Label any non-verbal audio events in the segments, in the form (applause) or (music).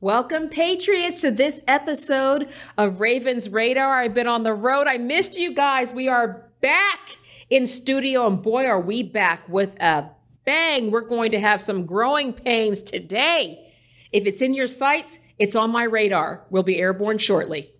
Welcome, Patriots, to this episode of Ravens Radar. I've been on the road. I missed you guys. We are back in studio, and boy, are we back with a bang. We're going to have some growing pains today. If it's in your sights, it's on my radar. We'll be airborne shortly.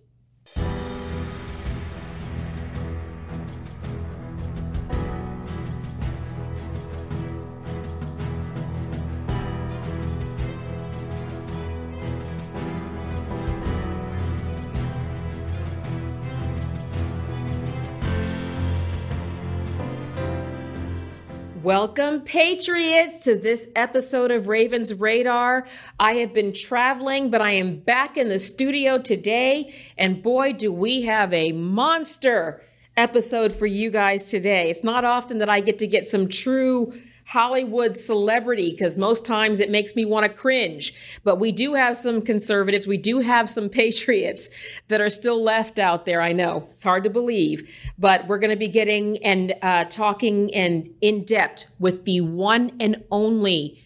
Welcome, Patriots, to this episode of Ravens Radar. I have been traveling, but I am back in the studio today. And boy, do we have a monster episode for you guys today. It's not often that I get to get some true Hollywood celebrity because most times it makes me want to cringe. But we do have some conservatives, we do have some (laughs) patriots that are still left out there. I know it's hard to believe, but we're going to be getting and uh, talking and in depth with the one and only.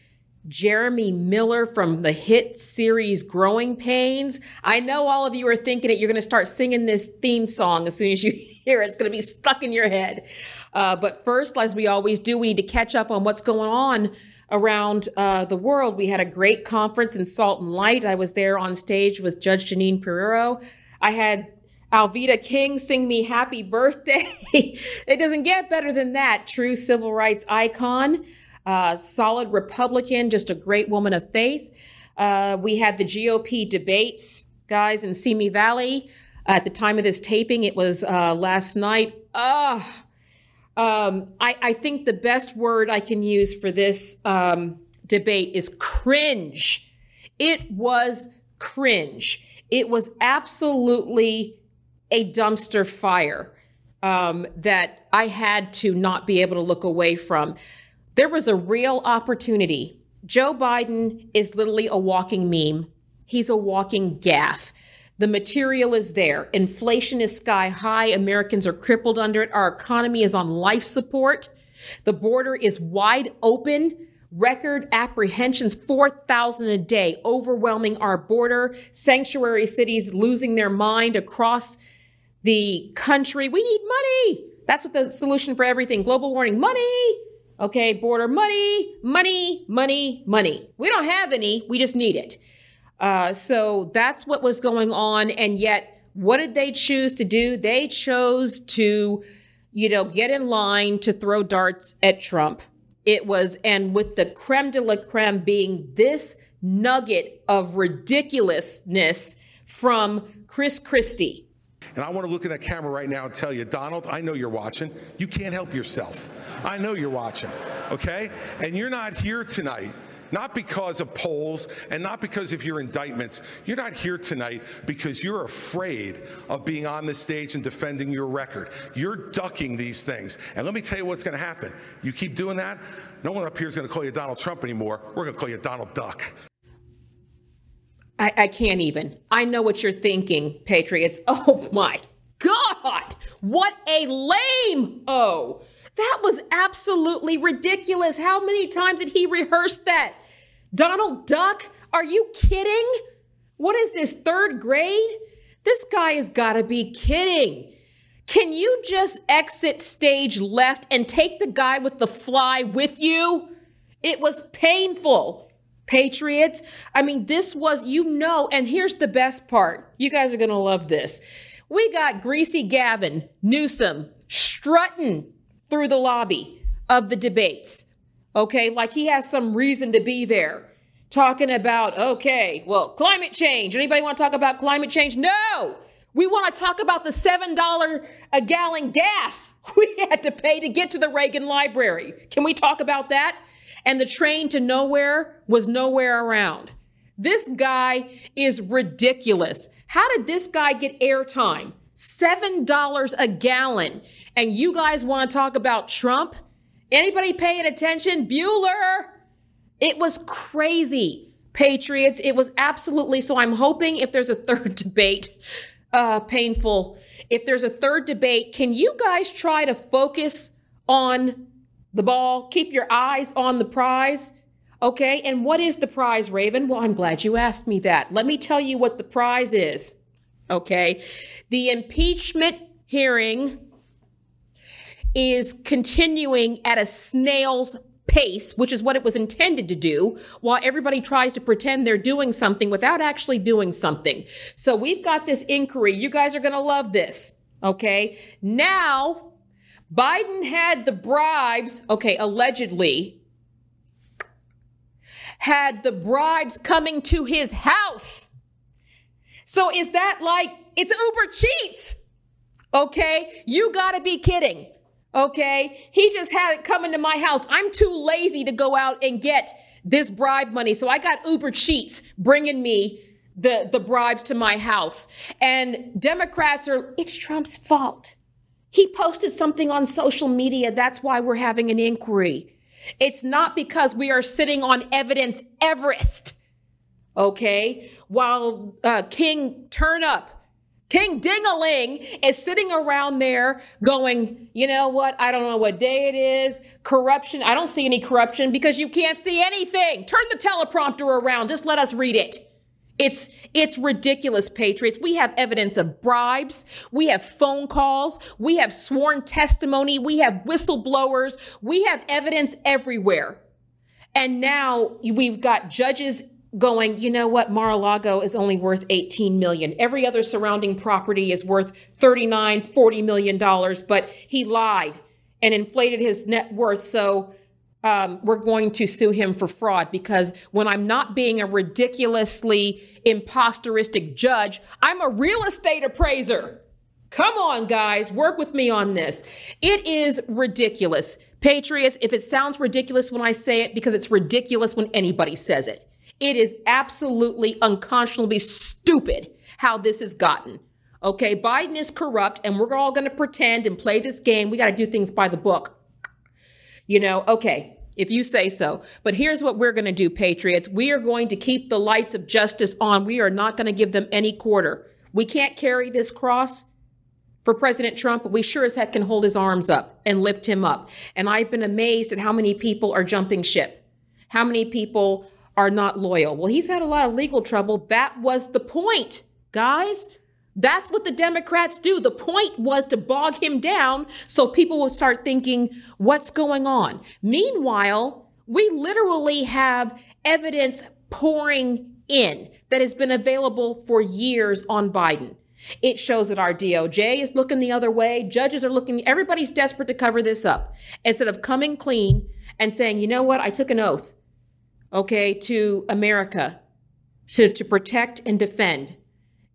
Jeremy Miller from the hit series Growing Pains. I know all of you are thinking it. You're going to start singing this theme song as soon as you (laughs) hear it. It's going to be stuck in your head. Uh, but first, as we always do, we need to catch up on what's going on around uh, the world. We had a great conference in Salt and Light. I was there on stage with Judge Jeanine Pirro. I had Alveda King sing me happy birthday. (laughs) it doesn't get better than that. True civil rights icon, uh, solid Republican, just a great woman of faith. Uh, we had the GOP debates, guys, in Simi Valley. At the time of this taping, it was uh, last night. Ugh um, I, I, think the best word I can use for this um, debate is cringe. It was cringe. It was absolutely a dumpster fire um, that I had to not be able to look away from. There was a real opportunity. Joe Biden is literally a walking meme. He's a walking gaffe. The material is there. Inflation is sky high. Americans are crippled under it. Our economy is on life support. The border is wide open. Record apprehensions, 4,000 a day, overwhelming our border. Sanctuary cities losing their mind across the country. We need money. That's what the solution for everything. Global warming, money. Okay, border, money, money, money, money. We don't have any. We just need it. Uh, so that's what was going on. And yet, what did they choose to do? They chose to, you know, get in line to throw darts at Trump. It was, and with the creme de la creme being this nugget of ridiculousness from Chris Christie. And I want to look in that camera right now and tell you, Donald, I know you're watching. You can't help yourself. I know you're watching, okay? And you're not here tonight not because of polls and not because of your indictments. You're not here tonight because you're afraid of being on the stage and defending your record. You're ducking these things. And let me tell you what's going to happen. You keep doing that, no one up here is going to call you Donald Trump anymore. We're going to call you Donald Duck. I, I can't even. I know what you're thinking, Patriots. (laughs) Oh my God. What a lame oh. That was absolutely ridiculous. How many times did he rehearse that? Donald Duck? Are you kidding? What is this, third grade? This guy has got to be kidding. Can you just exit stage left and take the guy with the fly with you? It was painful. Patriots. I mean, this was, you know, and here's the best part. You guys are going to love this. We got Greasy Gavin Newsom strutting through the lobby of the debates. Okay, like he has some reason to be there talking about, okay, well, climate change. Anybody want to talk about climate change? No. We want to talk about the $7 a gallon gas (laughs) we had to pay to get to the Reagan Library. Can we talk about that? And the train to nowhere was nowhere around. This guy is ridiculous. How did this guy get airtime? $7 a gallon. And you guys want to talk about Trump? Anybody paying attention? Bueller. It was crazy. Patriots. It was absolutely so. I'm hoping if there's a third (laughs) debate, uh, painful. If there's a third debate, can you guys try to focus on the ball? Keep your eyes on the prize. Okay, and what is the prize, Raven? Well, I'm glad you asked me that. Let me tell you what the prize is. Okay, the impeachment hearing is continuing at a snail's pace, which is what it was intended to do, while everybody tries to pretend they're doing something without actually doing something. So we've got this inquiry. You guys are going to love this. Okay. Now, Biden had the bribes, okay, allegedly, had the bribes coming to his house. So is that like it's Uber cheats? Okay, you gotta be kidding. Okay, he just had it coming to my house. I'm too lazy to go out and get this bribe money, so I got Uber cheats bringing me the the bribes to my house. And Democrats are it's Trump's fault. He posted something on social media. That's why we're having an inquiry. It's not because we are sitting on evidence Everest, okay? While uh, King Turnup, King Dingaling is sitting around there going, you know what? I don't know what day it is. Corruption. I don't see any corruption because you can't see anything. Turn the teleprompter around. Just let us read it. It's it's ridiculous, patriots. We have evidence of bribes, we have phone calls, we have sworn testimony, we have whistleblowers, we have evidence everywhere. And now we've got judges going, you know what, Mar-a-Lago is only worth 18 million. Every other surrounding property is worth 39, 40 million dollars, but he lied and inflated his net worth. So um, we're going to sue him for fraud because when I'm not being a ridiculously imposteristic judge, I'm a real estate appraiser. Come on, guys, work with me on this. It is ridiculous. Patriots, if it sounds ridiculous when I say it, because it's ridiculous when anybody says it. It is absolutely unconscionably stupid how this has gotten. Okay, Biden is corrupt and we're all going to pretend and play this game. We got to do things by the book. You know, okay, if you say so. But here's what we're going to do, Patriots. We are going to keep the lights of justice on. We are not going to give them any quarter. We can't carry this cross for President Trump, but we sure as heck can hold his arms up and lift him up. And I've been amazed at how many people are jumping ship, how many people are not loyal. Well, he's had a lot of legal trouble. That was the point, guys. That's what the Democrats do. The point was to bog him down so people will start thinking, what's going on? Meanwhile, we literally have evidence pouring in that has been available for years on Biden. It shows that our DOJ is looking the other way. Judges are looking, everybody's desperate to cover this up instead of coming clean and saying, you know what, I took an oath, okay, to America to, to protect and defend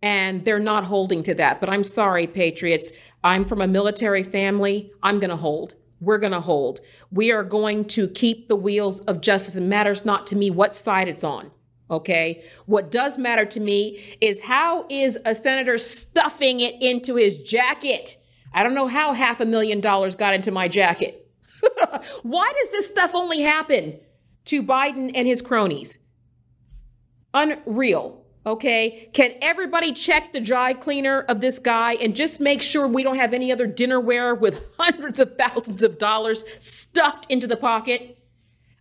and they're not holding to that. But I'm sorry, Patriots. I'm from a military family. I'm going to hold. We're going to hold. We are going to keep the wheels of justice. It matters not to me what side it's on. Okay. What does matter to me is how is a senator stuffing it into his jacket? I don't know how half a million dollars got into my jacket. (laughs) Why does this stuff only happen to Biden and his cronies? Unreal. Okay. Can everybody check the dry cleaner of this guy and just make sure we don't have any other dinnerware with (laughs) hundreds of thousands of dollars stuffed into the pocket?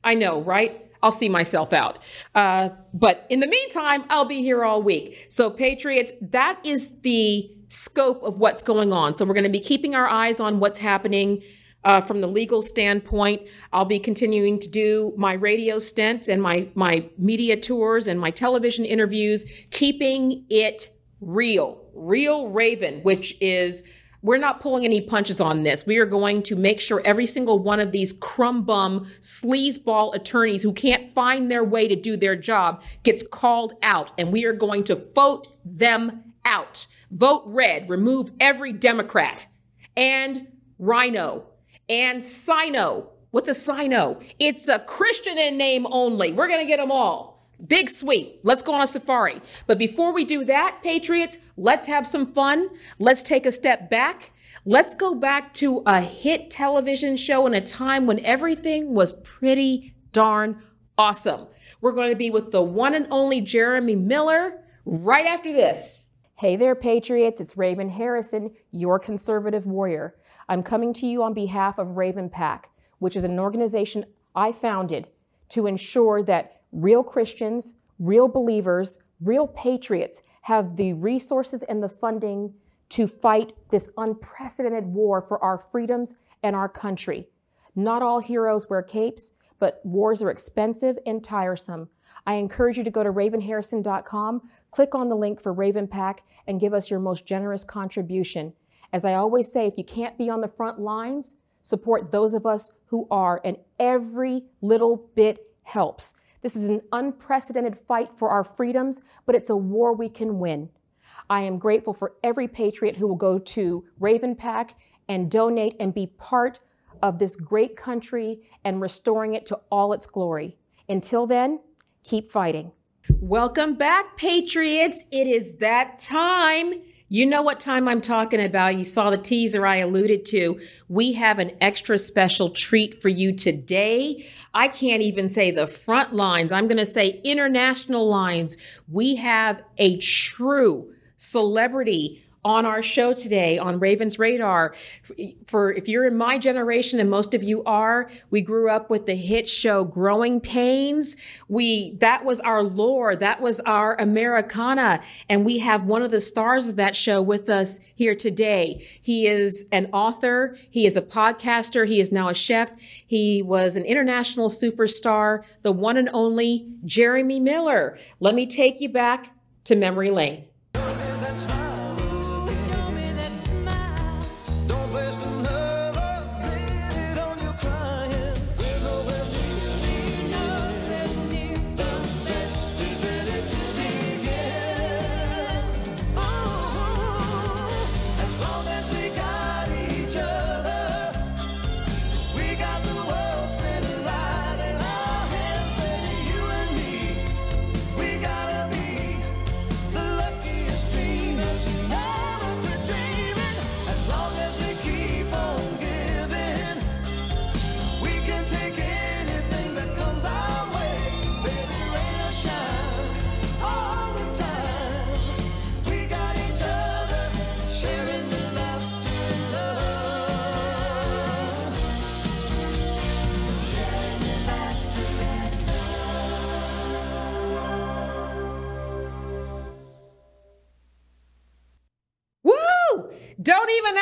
I know, right? I'll see myself out. Uh, but in the meantime, I'll be here all week. So, Patriots, that is the scope of what's going on. So, we're going to be keeping our eyes on what's happening uh, from the legal standpoint. I'll be continuing to do my radio stints and my, my media tours and my television interviews, keeping it real, real Raven, which is we're not pulling any punches on this. We are going to make sure every single one of these crumb bum sleazeball attorneys who can't find their way to do their job gets called out, and we are going to vote them out. Vote red, remove every Democrat and RINO and Sino. What's a Sino? It's a Christian in name only. We're going to get them all. Big sweep. Let's go on a safari. But before we do that, Patriots, let's have some fun. Let's take a step back. Let's go back to a hit television show in a time when everything was pretty darn awesome. We're going to be with the one and only Jeremy Miller right after this. Hey there, Patriots. It's Raven Harrison, your conservative warrior. I'm coming to you on behalf of Raven Pack, which is an organization I founded to ensure that real Christians, real believers, real patriots have the resources and the funding to fight this unprecedented war for our freedoms and our country. Not all heroes wear capes, but wars are expensive and tiresome. I encourage you to go to ravenharrison.com, click on the link for Raven Pack, and give us your most generous contribution. As I always say, if you can't be on the front lines, support those of us who are, and every little bit helps. This is an unprecedented fight for our freedoms, but it's a war we can win. I am grateful for every patriot who will go to Raven Pack and donate and be part of this great country and restoring it to all its glory. Until then, keep fighting. Welcome back, Patriots. It is that time. You know what time I'm talking about. You saw the teaser I alluded to. We have an extra special treat for you today. I can't even say the front lines. I'm going to say international lines. We have a true celebrity on our show today on Ravens Radar. For if you're in my generation, and most of you are, we grew up with the hit show Growing Pains. We that was our lore, that was our Americana, and we have one of the stars of that show with us here today. He is an author, he is a podcaster, he is now a chef. He was an international superstar, the one and only Jeremy Miller. Let me take you back to memory lane.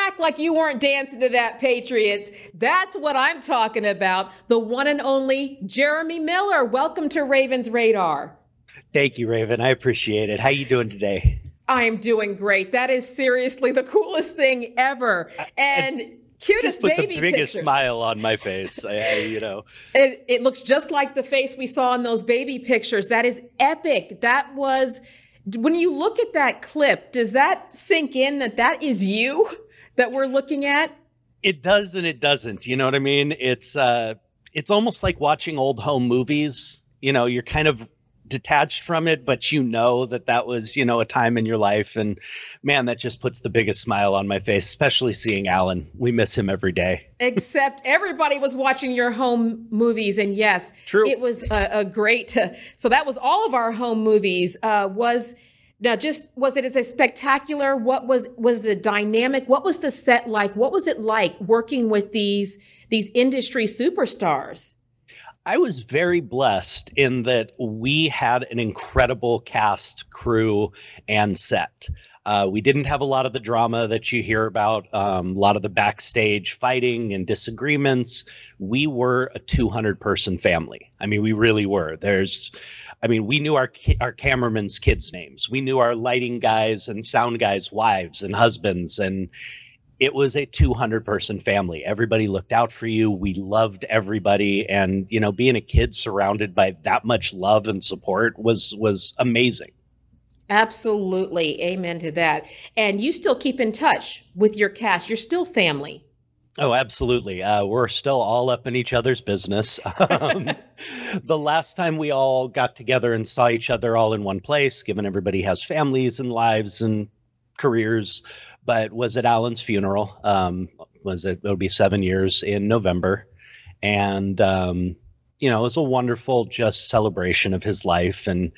Act like you weren't dancing to that, Patriots. That's what I'm talking about. The one and only Jeremy Miller. Welcome to Ravens Radar. Thank you, Raven. I appreciate it. How you doing today? I am doing great. That is seriously the coolest thing ever. And I, cutest put baby the biggest pictures. smile on my face. I, I, you know, (laughs) it, it looks just like the face we saw in those baby pictures. That is epic. That was when you look at that clip, does that sink in that that is you that we're looking at? It does and it doesn't. You know what I mean? It's uh it's almost like watching old home movies. You know, you're kind of detached from it, but you know that that was, you know, a time in your life. And man, that just puts the biggest smile on my face, especially seeing Alan. We miss him every day. Except everybody was watching your home movies. And yes, True. it was a, a great, uh, (laughs) so that was all of our home movies. Uh, was now just, was it as a spectacular? What was, was it dynamic? What was the set like? What was it like working with these, these industry superstars? I was very blessed in that we had an incredible cast, crew, and set. Uh, we didn't have a lot of the drama that you hear about, um, a lot of the backstage fighting and disagreements. We were a 200 person family. I mean, we really were. There's, I mean, we knew our our cameramen's kids' names. We knew our lighting guys and sound guys' wives and husbands, and it was a 200 person family. Everybody looked out for you. We loved everybody and you know being a kid surrounded by that much love and support was was amazing. Absolutely. Amen to that. And you still keep in touch with your cast. You're still family Oh, absolutely. Uh, we're still all up in each other's business. (laughs) Um, (laughs) the last time we all got together and saw each other all in one place, given everybody has families and lives and careers, but was at Alan's funeral. Um, was it? It'll be seven years in November, and um, you know, it was a wonderful just celebration of his life, and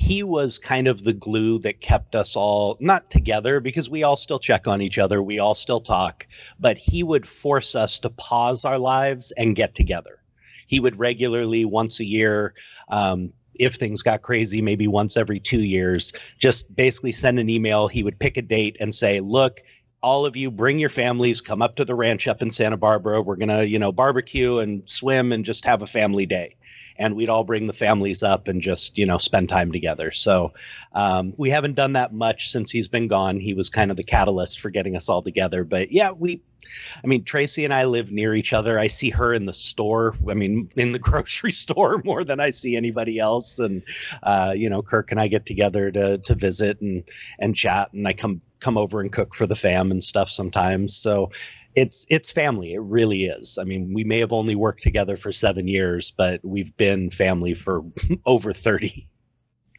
he was kind of the glue that kept us all not together because we all still check on each other, we all still talk, but he would force us to pause our lives and get together. he would regularly once a year um, if things got crazy, maybe once every two years, just basically send an email. He would pick a date and say, look, all of you bring your families, come up to the ranch up in Santa Barbara. We're going to, you know, barbecue and swim and just have a family day. And we'd all bring the families up and just, you know, spend time together. So um, we haven't done that much since he's been gone. He was kind of the catalyst for getting us all together. But yeah, we I mean, Tracey and I live near each other. I see her in the store. I mean, in the (laughs) grocery store more than I see anybody else. And uh, you know, Kirk and I get together to to visit and and chat. And I come come over and cook for the fam and stuff sometimes. So it's it's family. It really is. I mean, we may have only worked together for seven years, but we've been family for (laughs) over thirty.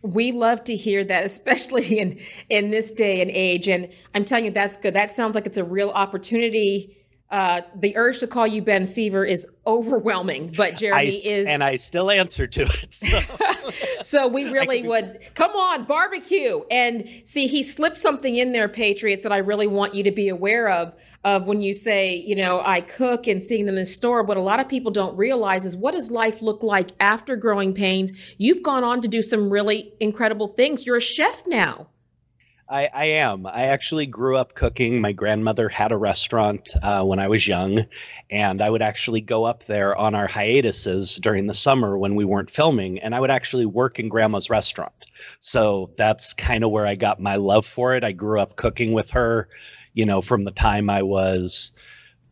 We love to hear that, especially in in this day and age. And I'm telling you, that's good. That sounds like it's a real opportunity. Uh, the urge to call you Ben Seaver is overwhelming, but (laughs) Jeremy I, is, and I still answer to it. So, (laughs) so we (laughs) really would come on barbecue and see. He slipped something in there, Patriots, that I really want you to be aware of. Of when you say, you know, I cook and seeing them in the store. What a lot of people don't realize is what does life look like after growing pains? You've gone on to do some really incredible things. You're a chef now. I, I, am. I actually grew up cooking. My grandmother had a restaurant uh, when I was young, and I would actually go up there on our hiatuses during the summer when we weren't filming, and I would actually work in grandma's restaurant. So that's kind of where I got my love for it. I grew up cooking with her, you know, from the time I was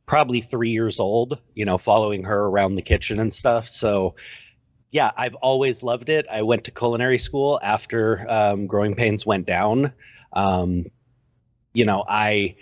probably three years old, you know, following her around the kitchen and stuff. So yeah, I've always loved it. I went to culinary school after um, Growing Pains went down. Um, you know, I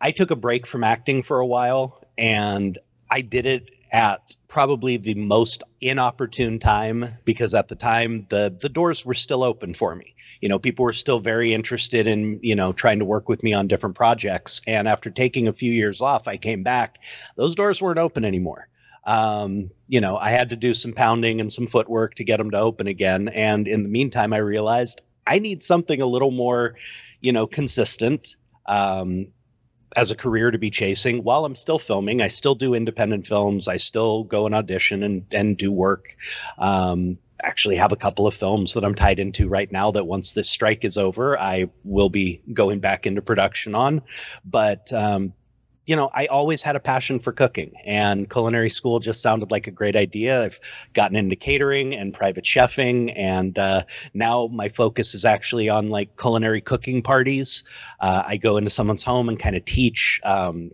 I took a break from acting for a while, and I did it at probably the most inopportune time because at the time the the doors were still open for me. You know, people were still very interested in you know trying to work with me on different projects. And after taking a few years off, I came back. Those doors weren't open anymore. Um, you know, I had to do some pounding and some footwork to get them to open again. And in the meantime, I realized I need something a little more you know, consistent um, as a career to be chasing while I'm still filming. I still do independent films. I still go and audition and, and do work. Um, actually have a couple of films that I'm tied into right now that once this strike is over, I will be going back into production on. But um, you know, I always had a passion for cooking, and culinary school just sounded like a great idea. I've gotten into catering and private chefing, and uh, now my focus is actually on like culinary cooking parties. Uh, I go into someone's home and kind of teach. Um,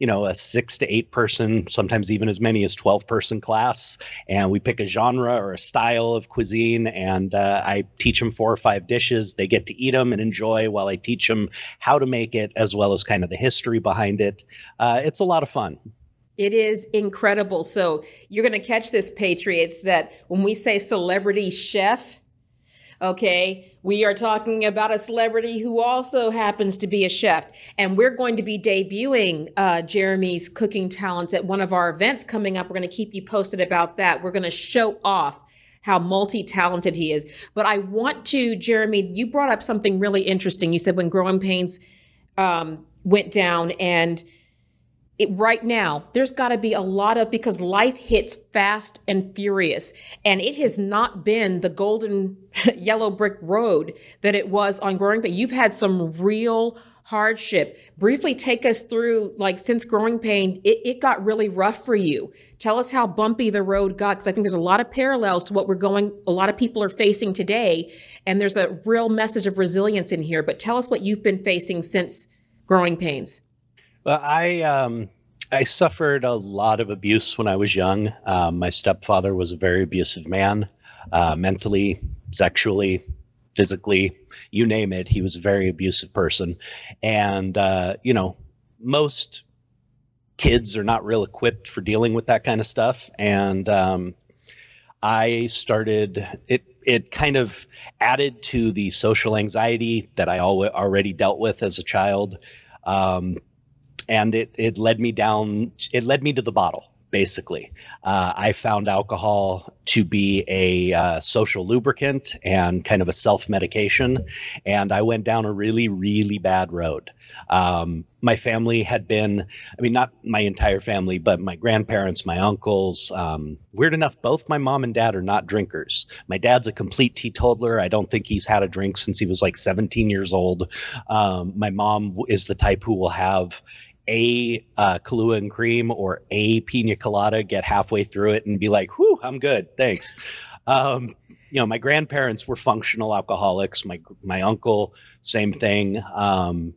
you know a six to eight person sometimes even as many as 12 person class. And we pick a genre or a style of cuisine and uh, i teach them four or five dishes. They get to eat them and enjoy while i teach them how to make it as well as kind of the history behind it. Uh, it's a lot of fun. It is incredible. So you're going to catch this, Patriots, that when we say celebrity chef, Okay. We are talking about a celebrity who also happens to be a chef. And we're going to be debuting uh, Jeremy's cooking talents at one of our events coming up. We're going to keep you posted about that. We're going to show off how multi talented he is. But I want to, Jeremy, you brought up something really interesting. You said when Growing Pains um, went down and it, right now, there's got to be a lot of because life hits fast and furious, and it has not been the golden (laughs) yellow brick road that it was on growing. But you've had some real hardship. Briefly take us through, like since growing pain, it, it got really rough for you. Tell us how bumpy the road got, because I think there's a lot of parallels to what we're going, a lot of people are facing today, and there's a real message of resilience in here. But tell us what you've been facing since growing pains. I um, I suffered a lot of abuse when I was young. Um, my stepfather was a very abusive man, uh, mentally, sexually, physically, you name it. He was a very abusive person, and uh, you know, most kids are not real equipped for dealing with that kind of stuff. And um, I started it. It kind of added to the social anxiety that I already dealt with as a child. Um, and it it led me down. It led me to the bottle. Basically, uh, I found alcohol to be a uh, social lubricant and kind of a self medication. And I went down a really, really bad road. Um, my family had been, I mean, not my entire family, but my grandparents, my uncles. Um, weird enough, both my mom and dad are not drinkers. My dad's a complete teetotaler. I don't think he's had a drink since he was like 17 years old. Um, my mom is the type who will have a uh, Kahlua and cream or a pina colada, get halfway through it and be like, whew, I'm good. Thanks. Um, you know, my grandparents were functional alcoholics. My my uncle, same thing. Um,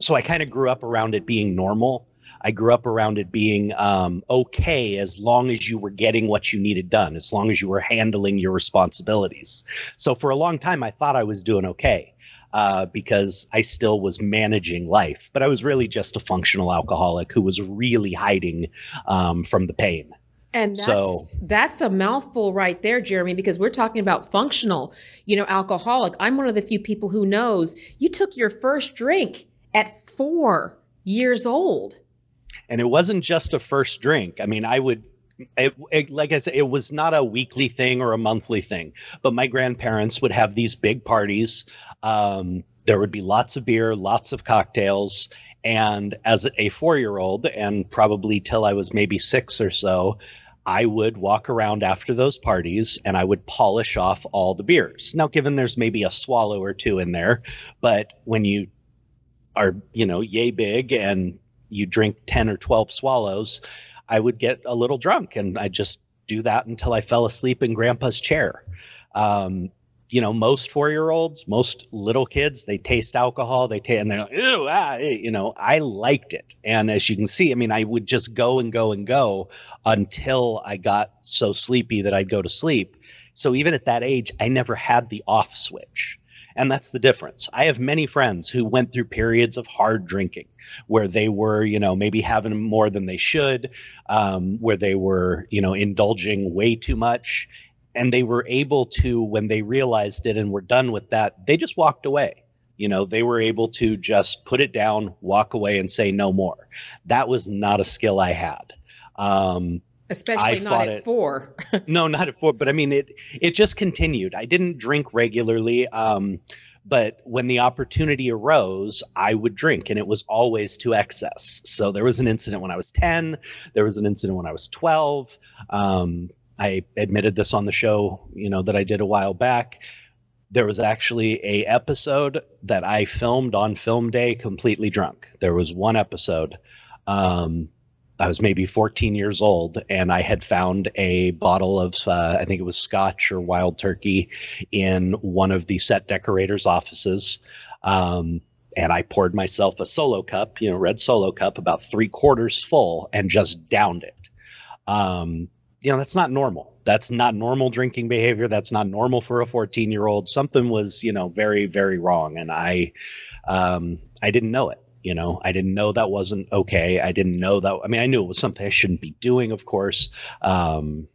so I kind of grew up around it being normal. I grew up around it being um, okay as long as you were getting what you needed done, as long as you were handling your responsibilities. So for a long time, I thought I was doing okay uh, because I still was managing life, but I was really just a functional alcoholic who was really hiding um, from the pain. And that's, so that's a mouthful right there, Jeremy, because we're talking about functional, you know, alcoholic. I'm one of the few people who knows you took your first drink at four years old. And it wasn't just a first drink. I mean, I would it, it, like I said, it was not a weekly thing or a monthly thing, but my grandparents would have these big parties. Um, there would be lots of beer, lots of cocktails. And as a four year old, and probably till I was maybe six or so, I would walk around after those parties and I would polish off all the beers. Now, given there's maybe a swallow or two in there, but when you are, you know, yay big and you drink 10 or 12 swallows, I would get a little drunk and I just do that until I fell asleep in grandpa's chair. Um, you know, most four year olds, most little kids, they taste alcohol, they taste, and they're like, ew, ah, you know, I liked it. And as you can see, I mean, I would just go and go and go until I got so sleepy that I'd go to sleep. So even at that age, I never had the off switch. And that's the difference. I have many friends who went through periods of hard drinking where they were, you know, maybe having more than they should, um, where they were, you know, indulging way too much. And they were able to, when they realized it and were done with that, they just walked away. You know, they were able to just put it down, walk away, and say no more. That was not a skill I had. Um, especially I not at it, four. (laughs) no, not at four. But I mean, it it just continued. I didn't drink regularly, um, but when the opportunity arose, I would drink, and it was always to excess. So there was an incident when I was ten. There was an incident when I was twelve. Um, I admitted this on the show, you know, that I did a while back. There was actually a episode that I filmed on film day completely drunk. There was one episode. Um, I was maybe 14 years old, and I had found a bottle of, uh, I think it was Scotch or Wild Turkey, in one of the set decorators' offices. Um, and I poured myself a solo cup, you know, red solo cup, about three quarters full, and just downed it. Um, you know, that's not normal. That's not normal drinking behavior. That's not normal for a 14 year old. Something was, you know, very, very wrong, and I, um, I didn't know it you know i didn't know that wasn't okay i didn't know that i mean i knew it was something i shouldn't be doing of course um,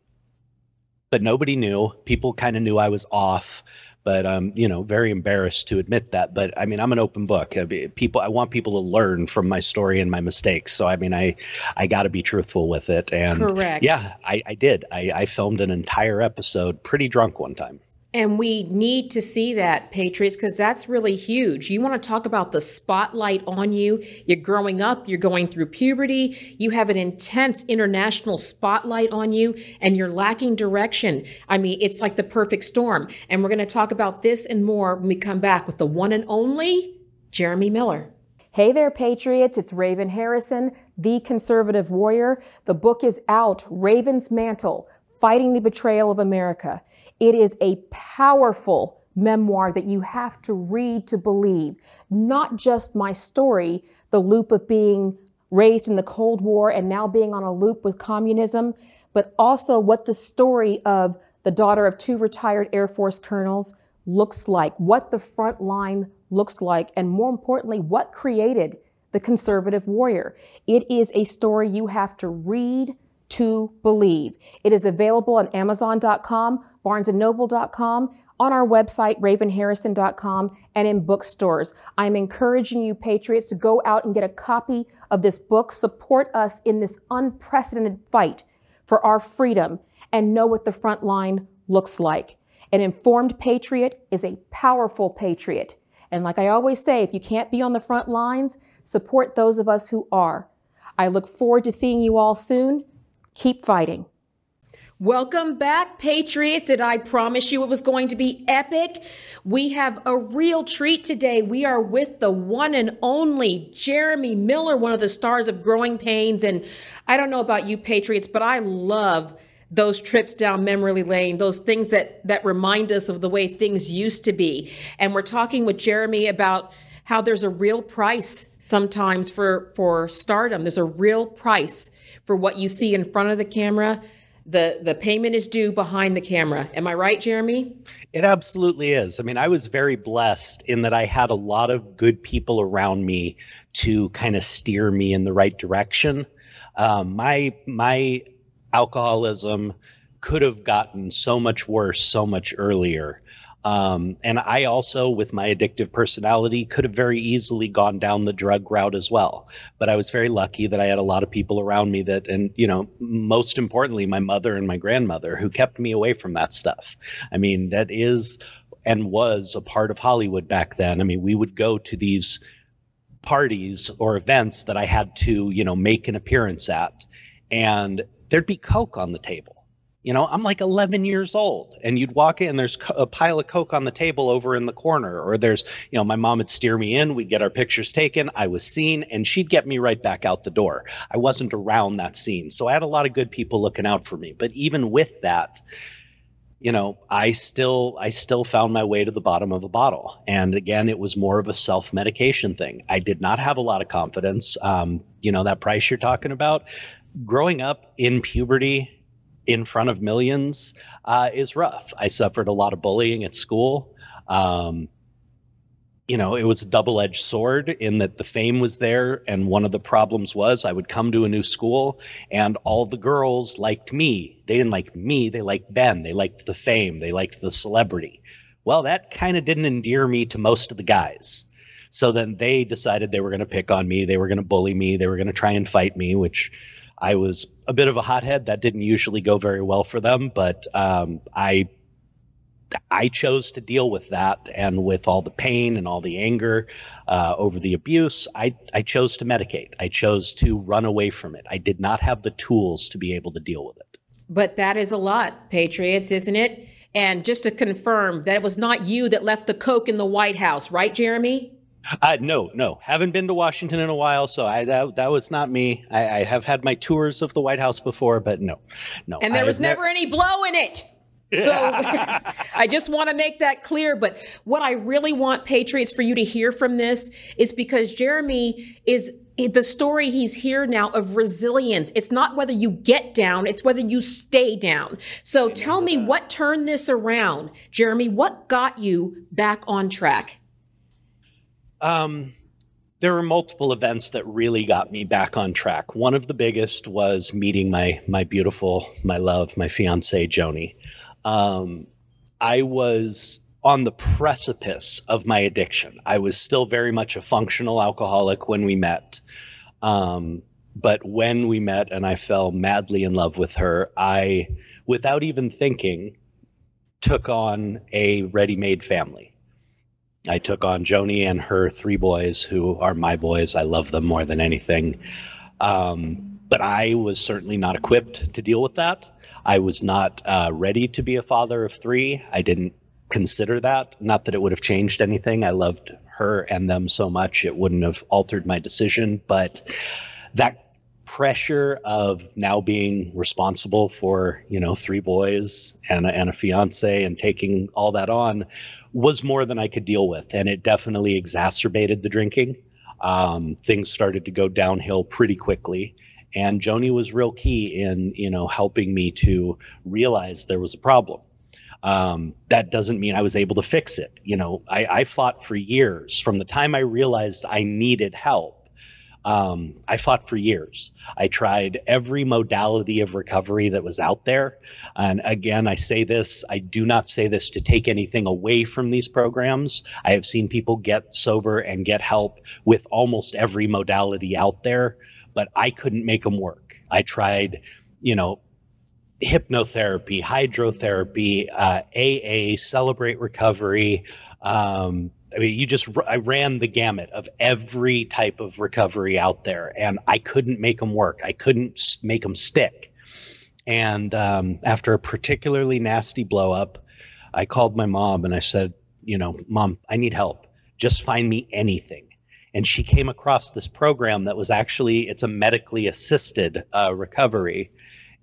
but nobody knew people kind of knew i was off but um, you know, very embarrassed to admit that. But I mean, I'm an open book. I mean, people, I want people to learn from my story and my mistakes. So I mean, I, I got to be truthful with it. And correct. Yeah, I, I did. I, I filmed an entire episode pretty drunk one time. And we need to see that, Patriots, because that's really huge. You want to talk about the spotlight on you. You're growing up, you're going through puberty, you have an intense international spotlight on you, and you're lacking direction. I mean, it's like the perfect storm. And we're going to talk about this and more when we come back with the one and only Jeremy Miller. Hey there, Patriots. It's Raven Harrison, the conservative warrior. The book is out Raven's Mantle Fighting the Betrayal of America. It is a powerful memoir that you have to read to believe. Not just my story, the loop of being raised in the Cold War and now being on a loop with communism, but also what the story of the daughter of two retired Air Force colonels looks like, what the front line looks like, and more importantly, what created the conservative warrior. It is a story you have to read to believe. It is available on Amazon.com, BarnesandNoble.com, on our website, ravenharrison.com, and in bookstores. I'm encouraging you, Patriots, to go out and get a copy of this book. Support us in this unprecedented fight for our freedom and know what the front line looks like. An informed patriot is a powerful patriot. And like I always say, if you can't be on the front lines, support those of us who are. I look forward to seeing you all soon. Keep fighting. Welcome back, Patriots, and I promise you it was going to be epic. We have a real treat today. We are with the one and only Jeremy Miller, one of the stars of Growing Pains. And I don't know about you, Patriots, but I love those trips down memory lane, those things that, that remind us of the way things used to be. And we're talking with Jeremy about how there's a real price sometimes for, for stardom. There's a real price for what you see in front of the camera the the payment is due behind the camera. Am I right, Jeremy? It absolutely is. I mean, I was very blessed in that I had a lot of good people around me to kind of steer me in the right direction. Um, my my alcoholism could have gotten so much worse so much earlier um, and I also, with my addictive personality, could have very easily gone down the drug route as well. But I was very lucky that I had a lot of people around me that, and, you know, most importantly, my mother and my grandmother who kept me away from that stuff. I mean, that is and was a part of Hollywood back then. I mean, we would go to these parties or events that I had to, you know, make an appearance at, and there'd be Coke on the table you know, I'm like 11 years old, and you'd walk in, there's a pile of Coke on the table over in the corner, or there's, you know, my mom would steer me in, we'd get our pictures taken, I was seen, and she'd get me right back out the door. I wasn't around that scene. So I had a lot of good people looking out for me. But even with that, you know, I still I still found my way to the bottom of the bottle. And again, it was more of a self-medication thing. I did not have a lot of confidence. Um, you know, that price you're talking about, growing up in puberty in front of millions uh, is rough. I suffered a lot of bullying at school. Um, you know, it was a double edged sword in that the fame was there. And one of the problems was I would come to a new school and all the girls liked me. They didn't like me, they liked Ben. They liked the fame, they liked the celebrity. Well, that kind of didn't endear me to most of the guys. So then they decided they were going to pick on me, they were going to bully me, they were going to try and fight me, which I was a bit of a hothead. That didn't usually go very well for them, but um, I I chose to deal with that and with all the pain and all the anger uh, over the abuse. I, I chose to medicate. I chose to run away from it. I did not have the tools to be able to deal with it. But that is a lot, Patriots, isn't it? And just to confirm, that it was not you that left the Coke in the White House, right, Jeremy? Uh, no, no, haven't been to Washington in a while, so I that, that was not me. I, I have had my tours of the White House before, but no, no. And there was never ne- any blow in it. So (laughs) I just want to make that clear. But what I really want Patriots for you to hear from this is because Jeremy is the story he's here now of resilience. It's not whether you get down, it's whether you stay down. So tell me what turned this around. Jeremy, what got you back on track? Um, there were multiple events that really got me back on track. One of the biggest was meeting my my beautiful, my love, my fiance Joni. Um, I was on the precipice of my addiction. I was still very much a functional alcoholic when we met. Um, but when we met and I fell madly in love with her, I, without even thinking, took on a ready made family. I took on Joni and her three boys, who are my boys. I love them more than anything. Um, but I was certainly not equipped to deal with that. I was not uh, ready to be a father of three. I didn't consider that. Not that it would have changed anything. I loved her and them so much, it wouldn't have altered my decision. But that pressure of now being responsible for you know three boys and a, and a fiance and taking all that on was more than I could deal with, and it definitely exacerbated the drinking. Um, things started to go downhill pretty quickly, and Joni was real key in you know helping me to realize there was a problem. Um, that doesn't mean I was able to fix it. You know, I, I fought for years from the time I realized I needed help um, I fought for years. I tried every modality of recovery that was out there. And again, I say this, I do not say this to take anything away from these programs. I have seen people get sober and get help with almost every modality out there, but I couldn't make them work. I tried, you know, hypnotherapy, hydrotherapy, uh, AA, Celebrate Recovery. Um, I mean, you just I ran the gamut of every type of recovery out there, and I couldn't make them work. I couldn't make them stick. And um, after a particularly nasty blow up, I called my mom and I said, you know, mom, I need help. Just find me anything. And she came across this program that was actually it's a medically assisted uh, recovery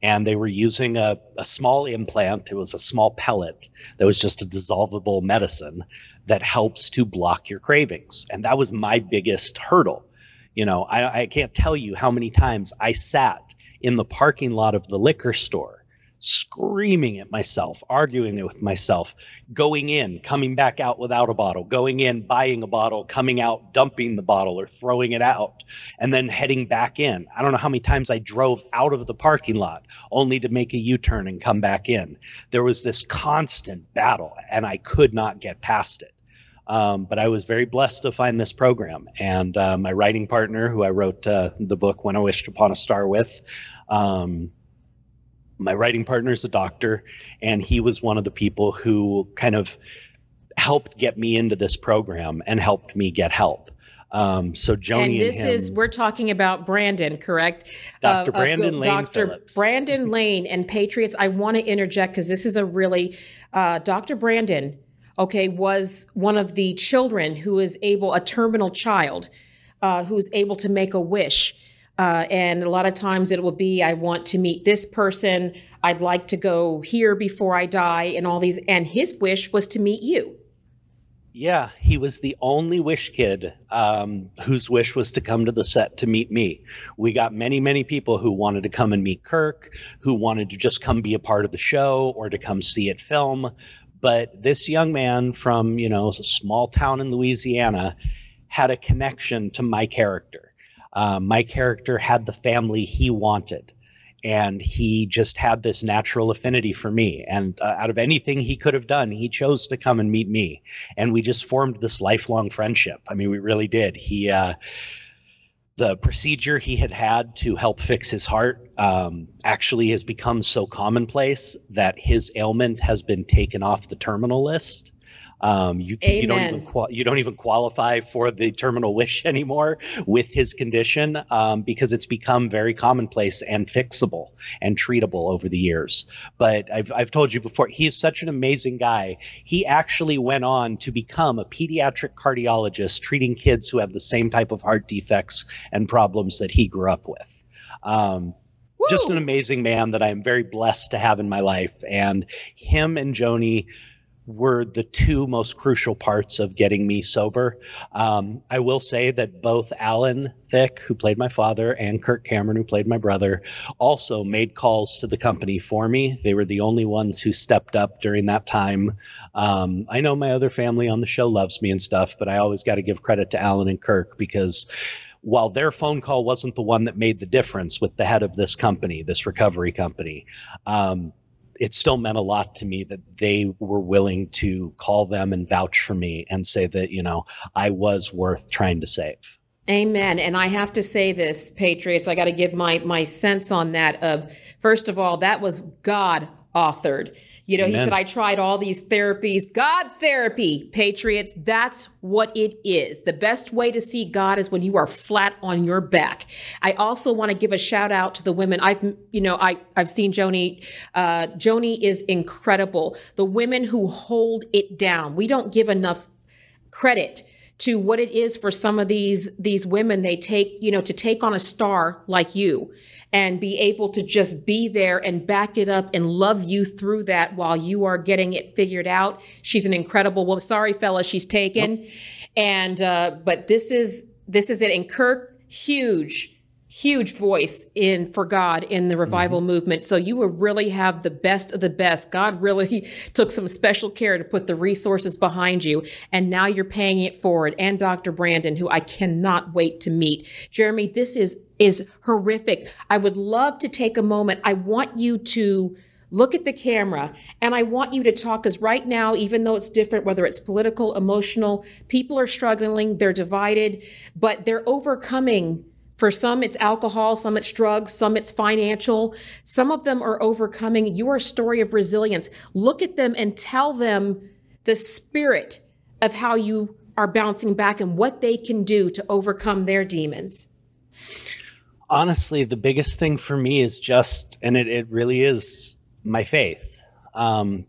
and they were using a, a small implant. It was a small pellet that was just a dissolvable medicine that helps to block your cravings. And that was my biggest hurdle. You know, I, I can't tell you how many times I sat in the parking lot of the liquor store screaming at myself, arguing with myself, going in, coming back out without a bottle, going in, buying a bottle, coming out, dumping the bottle or throwing it out, and then heading back in. I don't know how many times I drove out of the parking lot only to make a U turn and come back in. There was this constant battle, and I could not get past it. Um, but I was very blessed to find this program. And uh, my writing partner, who I wrote uh, the book When I Wished Upon a Star with, um, my writing partner is a doctor, and he was one of the people who kind of helped get me into this program and helped me get help. Um, so Joni and this and him, is we're talking about Brandon, correct? Dr. Uh, Brandon uh, Lane Dr. Phillips. Brandon (laughs) Lane and Patriots. I want to interject because this is a really uh, Dr. Brandon. Okay, was one of the children who is able, a terminal child, uh, who's able to make a wish uh, and a lot of times it will be, I want to meet this person. I'd like to go here before I die, and all these. And his wish was to meet you. Yeah, he was the only wish kid um, whose wish was to come to the set to meet me. We got many, many people who wanted to come and meet Kirk, who wanted to just come be a part of the show or to come see it film. But this young man from, you know, a small town in Louisiana had a connection to my character um, my character had the family he wanted and he just had this natural affinity for me. And uh, out of anything he could have done he chose to come and meet me. And we just formed this lifelong friendship. I mean we really did. He uh, the procedure he had had to help fix his heart um, actually has become so commonplace that his ailment has been taken off the terminal list um, you, you don't even qual- you don't even qualify for the terminal wish (laughs) anymore with his condition um, because it's become very commonplace and fixable and treatable over the years. But I've I've told you before, he is such an amazing guy. He actually went on to become a pediatric cardiologist, treating kids who have the same type of heart defects and problems that he grew up with. Um, just an amazing man that I am very blessed to have in my life. And him and Joni were the two most crucial parts of getting me sober. Um, I will say that both Alan Thicke, who played my father, and Kirk Cameron, who played my brother, also made calls to the company for me. They were the only ones who stepped up during that time. Um, I know my other family on the show loves me and stuff, but I always got to give credit to Alan and Kirk because while their phone call wasn't the one that made the difference with the head of this company, this recovery company, um, it still meant a lot to me that they were willing to call them and vouch for me and say that, you know, I was worth trying to save. Amen. And I have to say this, Patriots, I got to give my my sense on that of first of all, that was God authored. You know, Amen. he said, I tried all these therapies. God therapy, patriots, that's what it is. The best way to see God is when you are flat on your back. I also want to give a shout out to the women. I've, you know, I, I've seen Joni. Uh, Joni is incredible. The women who hold it down. We don't give enough credit to what it is for some of these these women they take you know to take on a star like you and be able to just be there and back it up and love you through that while you are getting it figured out. She's an incredible woman. Sorry, fella, she's taken. And, uh, but this is, this is it. And Kirk, huge, huge voice in for God in the revival mm-hmm. movement. So you will really have the best of the best. God really (laughs) took some special care to put the resources behind you. And now you're paying it forward. And Dr. Brandon, who I cannot wait to meet. Jeremy, this is is horrific. I would love to take a moment. I want you to look at the camera and I want you to talk because right now, even though it's different, whether it's political, emotional, people are struggling, they're divided, but they're overcoming For some, it's alcohol, some it's drugs, some it's financial. Some of them are overcoming your story of resilience. Look at them and tell them the spirit of how you are bouncing back and what they can do to overcome their demons. Honestly, the biggest thing for me is just, and it, it really is my faith. Um,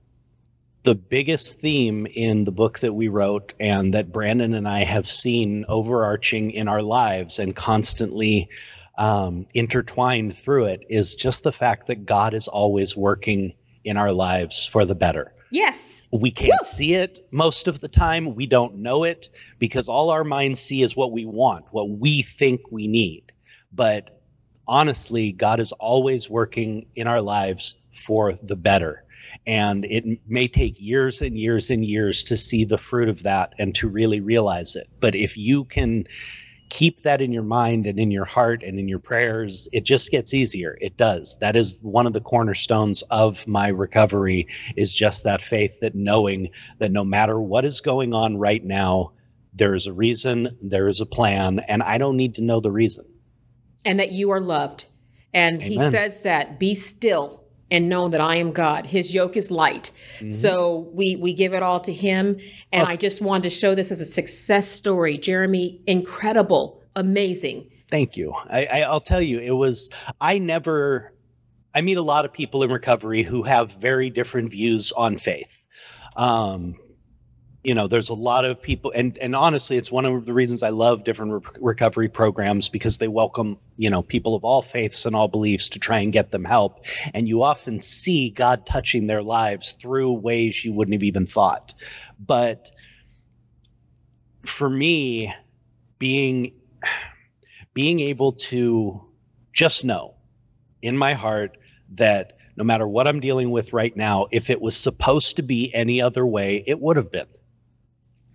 the biggest theme in the book that we wrote and that Brandon and I have seen overarching in our lives and constantly um, intertwined through it is just the fact that God is always working in our lives for the better. Yes. We can't Woo! see it most of the time. We don't know it because all our minds see is what we want, what we think we need. But honestly, God is always working in our lives for the better. And it may take years and years and years to see the fruit of that and to really realize it. But if you can keep that in your mind and in your heart and in your prayers, it just gets easier. It does. That is one of the cornerstones of my recovery is just that faith that knowing that no matter what is going on right now, there is a reason, there is a plan, and I don't need to know the reason. And that you are loved. And Amen. he says that be still and know that I am God. His yoke is light. Mm-hmm. So we we give it all to him. And oh. I just wanted to show this as a success story. Jeremy, incredible, amazing. Thank you. I, I I'll tell you, it was I never I meet a lot of people in recovery who have very different views on faith. Um, you know there's a lot of people and and honestly it's one of the reasons i love different re- recovery programs because they welcome you know people of all faiths and all beliefs to try and get them help. And you often see god touching their lives through ways you wouldn't have even thought. But for me being being able to just know in my heart that no matter what I'm dealing with right now, if it was supposed to be any other way, it would have been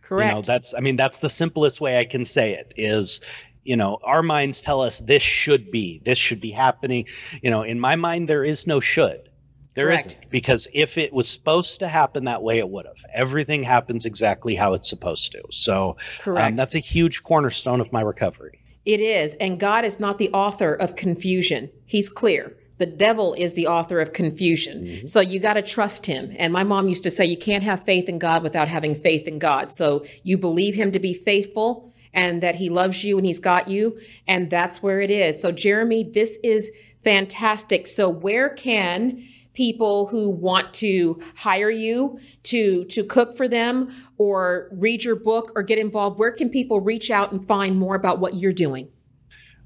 Correct. You know, that's I mean that's the simplest way I can say it is you know our minds tell us this should be this should be happening. You know in my mind there is no should. There Correct. not because if it was supposed to happen that way it would have. Everything happens exactly how it's supposed to. So um, that's a huge cornerstone of my recovery. It is. And god is not the author of confusion. He's clear the devil is the author of confusion. Mm-hmm. So you got to trust him. And my mom used to say, you can't have faith in God without having faith in God. So you believe him to be faithful and that he loves you and he's got you. And that's where it is. So, Jeremy, this is fantastic. So, where can people who want to hire you to to cook for them or read your book or get involved where can people reach out and find more about what you're doing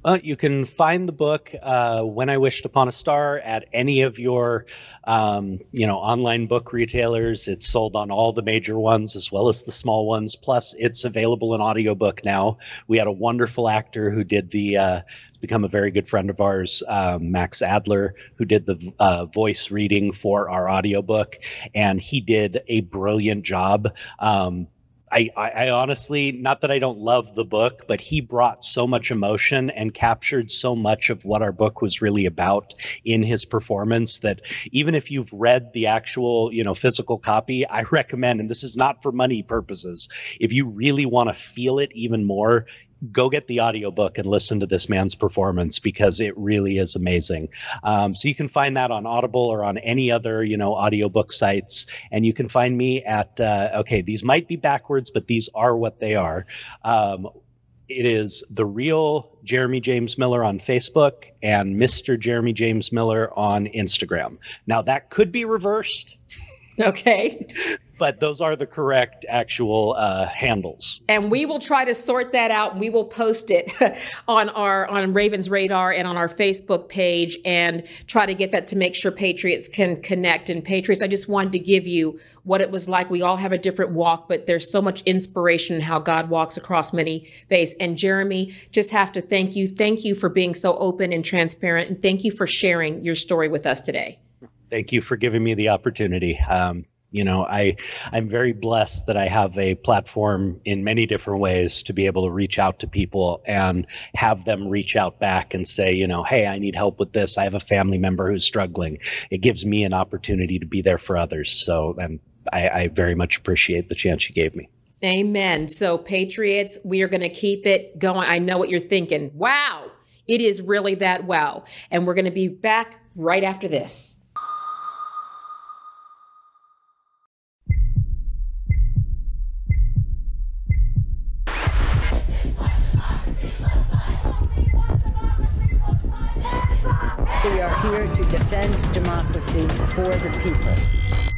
uh, you can find the book uh, "When I Wished Upon a Star" at any of your, um, you know, online book retailers. It's sold on all the major ones as well as the small ones. Plus, it's available in audiobook now. We had a wonderful actor who did the. Uh, become a very good friend of ours, um, Max Adler, who did the uh, voice reading for our audiobook, and he did a brilliant job. Um, I, I, honestly, not that I don't love the book, but he brought so much emotion and captured so much of what our book was really about in his performance that even if you've read the actual, you know, physical copy, (laughs) I recommend, and this is not for money purposes, if you really want to feel it even more, go get the audiobook and listen to this man's performance because it really is amazing. Um, so you can find that on Audible or on any other, you know, audiobook sites. And you can find me at, uh, okay, these might be backwards, but these are what they are. Um, it is the real Jeremy James Miller on Facebook and Mr. Jeremy James Miller on Instagram. Now that could be reversed. Okay. (laughs) but those are the correct actual uh, handles. And we will try to sort that out. We will post it (laughs) on our on Ravens Radar and on our Facebook page, and try to get that to make sure Patriots can connect. And Patriots, I just wanted to give you what it was like. We all have a different walk, but there's so much inspiration in how God walks across many faiths. And Jeremy, just have to thank you. Thank you for being so open and transparent, and thank you for sharing your story with us today. Thank you for giving me the opportunity. Um, you know i i'm very blessed that i have a platform in many different ways to be able to reach out to people and have them reach out back and say you know hey i need help with this. I have a family member who's struggling. It gives me an opportunity to be there for others. So and i, I very much appreciate the chance you gave me. Amen. So patriots we are going to keep it going. I know what you're thinking. Wow It is really that wow. And we're going to be back right after this. We are here to defend democracy for the people.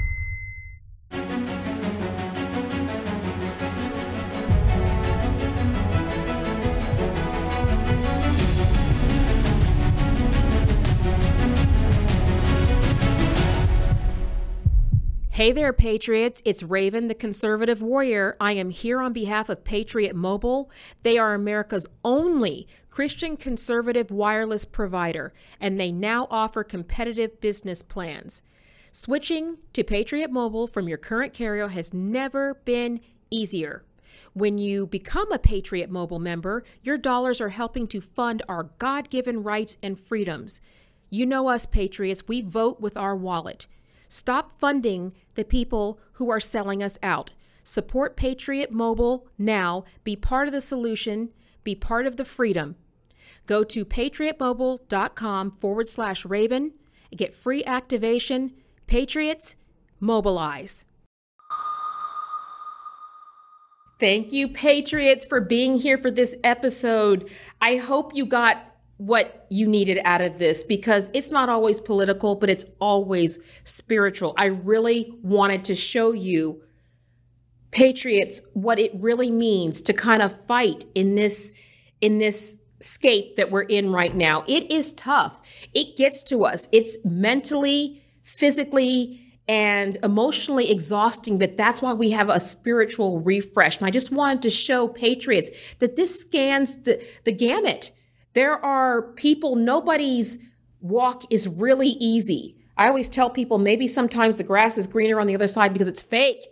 Hey there, Patriots. It's Raven, the conservative warrior. I am here on behalf of Patriot Mobile. They are America's only Christian conservative wireless provider, and they now offer competitive business plans. Switching to Patriot Mobile from your current carrier has never been easier. When you become a Patriot Mobile member, your dollars are helping to fund our God given rights and freedoms. You know us, Patriots, we vote with our wallet. Stop funding the people who are selling us out. Support Patriot Mobile now. Be part of the solution. Be part of the freedom. Go to patriotmobile.com forward slash raven. Get free activation. Patriots, mobilize. Thank you, Patriots, for being here for this episode. I hope you got what you needed out of this because it's not always political, but it's always spiritual. I really wanted to show you, patriots, what it really means to kind of fight in this in this scape that we're in right now. It is tough. It gets to us. It's mentally, physically, and emotionally exhausting, but that's why we have a spiritual refresh. And I just wanted to show patriots that this scans the, the gamut there are people, nobody's walk is really easy. I always tell people maybe sometimes the grass is greener on the other side because it's fake.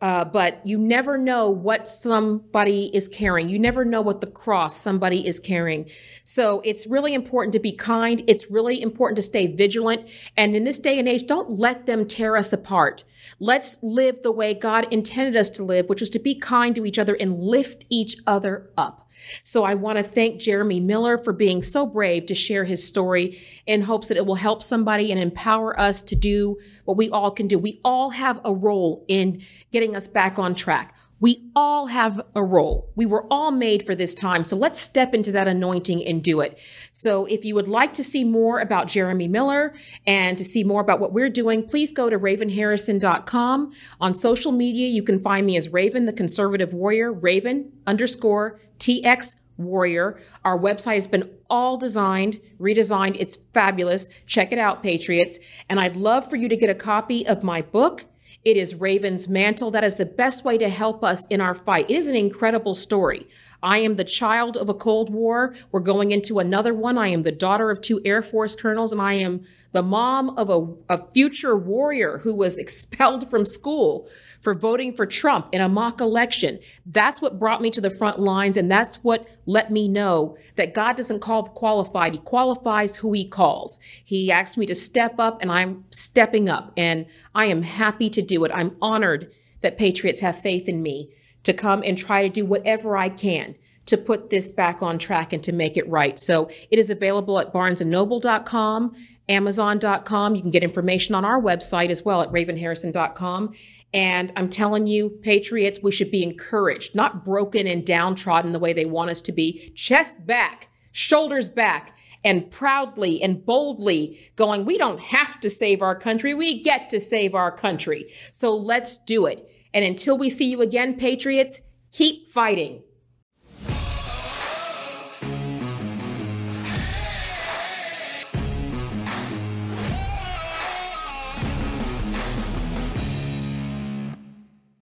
Uh, but you never know what somebody is carrying. You never know what the cross somebody is carrying. So it's really important to be kind. It's really important to stay vigilant. And in this day and age, don't let them tear us apart. Let's live the way God intended us to live, which was to be kind to each other and lift each other up. So I want to thank Jeremy Miller for being so brave to share his story in hopes that it will help somebody and empower us to do what we all can do. We all have a role in getting us back on track. We all have a role. We were all made for this time. So let's step into that anointing and do it. So if you would like to see more about Jeremy Miller and to see more about what we're doing, please go to ravenharrison.com. On social media, you can find me as Raven, the conservative warrior, Raven underscore TX Warrior. Our website has been all designed, redesigned. It's fabulous. Check it out, Patriots. And I'd love for you to get a copy of my book. It is Raven's Mantle. That is the best way to help us in our fight. It is an incredible story. I am the child of a Cold War. We're going into another one. I am the daughter of two Air Force colonels, and I am the mom of a, a future warrior who was expelled from school for voting for Trump in a mock election. That's what brought me to the front lines, and that's what let me know that God doesn't call the qualified. He qualifies who he calls. He asked me to step up, and I'm stepping up, and I am happy to do it. I'm honored that patriots have faith in me to come and try to do whatever I can to put this back on track and to make it right. So it is available at barnesandnoble.com, amazon.com. You can get information on our website as well at ravenharrison.com. And I'm telling you, patriots, we should be encouraged, not broken and downtrodden the way they want us to be. Chest back, shoulders back, and proudly and boldly going, we don't have to save our country. We get to save our country. So let's do it. And until we see you again, patriots, keep fighting.